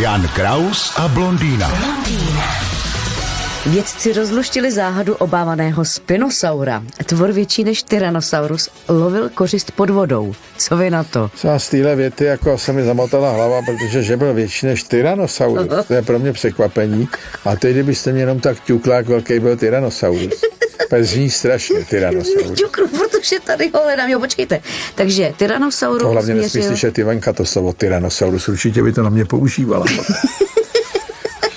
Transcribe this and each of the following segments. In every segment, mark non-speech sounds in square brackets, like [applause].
Jan Kraus a blondýna. Vědci rozluštili záhadu obávaného spinosaura. Tvor větší než Tyrannosaurus lovil kořist pod vodou. Co vy na to? Co z téhle věty jako se mi zamotala hlava, protože že byl větší než Tyrannosaurus. To je pro mě překvapení. A teď, kdybyste mě jenom tak ťukla, jak velký byl Tyrannosaurus. To zní strašně, Tyrannosaurus. [laughs] Ťuknu, protože tady ho hledám. Jo, počkejte. Takže Tyrannosaurus To hlavně nesmí slyšet Ivanka to slovo Tyrannosaurus. Určitě by to na mě používala. [laughs]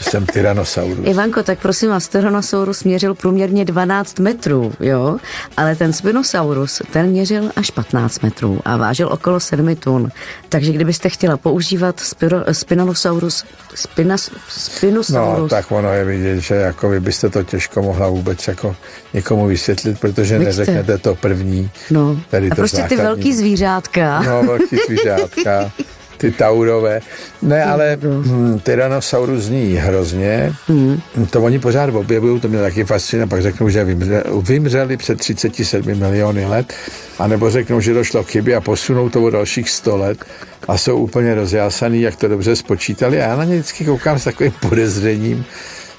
Jsem Tyrannosaurus. Ivanko, tak prosím vás, Tyrannosaurus měřil průměrně 12 metrů, jo? Ale ten Spinosaurus, ten měřil až 15 metrů a vážil okolo 7 tun. Takže kdybyste chtěla používat Spiro, Spinosaurus, Spinas, Spinosaurus, No, tak ono je vidět, že jako vy byste to těžko mohla vůbec jako někomu vysvětlit, protože Vidíte. neřeknete to první. no, Tady a to prostě ty základní. velký zvířátka. No, velký zvířátka, [laughs] ty taurové. Ne, ale hm, Tyrannosaurus zní hrozně. Hmm. To oni pořád objevují, to mě taky fascinuje. Pak řeknou, že vymře, vymřeli před 37 miliony let, anebo řeknou, že došlo k chybě a posunou to o dalších 100 let a jsou úplně rozjásaný, jak to dobře spočítali. A já na ně vždycky koukám s takovým podezřením,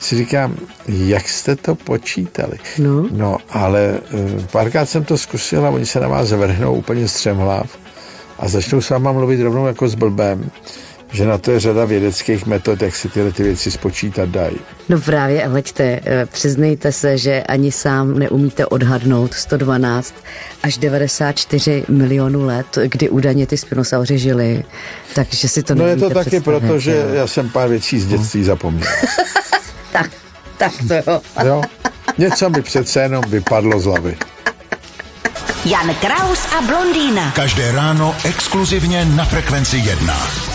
si říkám, jak jste to počítali? No. no ale eh, párkrát jsem to zkusil a oni se na vás vrhnou úplně střemhlav a začnou s váma mluvit rovnou jako s blbem, že na to je řada vědeckých metod, jak si tyhle ty věci spočítat dají. No právě, hleďte, eh, přiznejte se, že ani sám neumíte odhadnout 112 až 94 milionů let, kdy údajně ty spinosauři žili, takže si to No je to taky představit, proto, že já jsem pár věcí z dětství zapomněl. [laughs] Tak, tak to jo. Jo? Něco mi přece jenom vypadlo z hlavy. Jan Kraus a blondýna. Každé ráno exkluzivně na Frekvenci 1.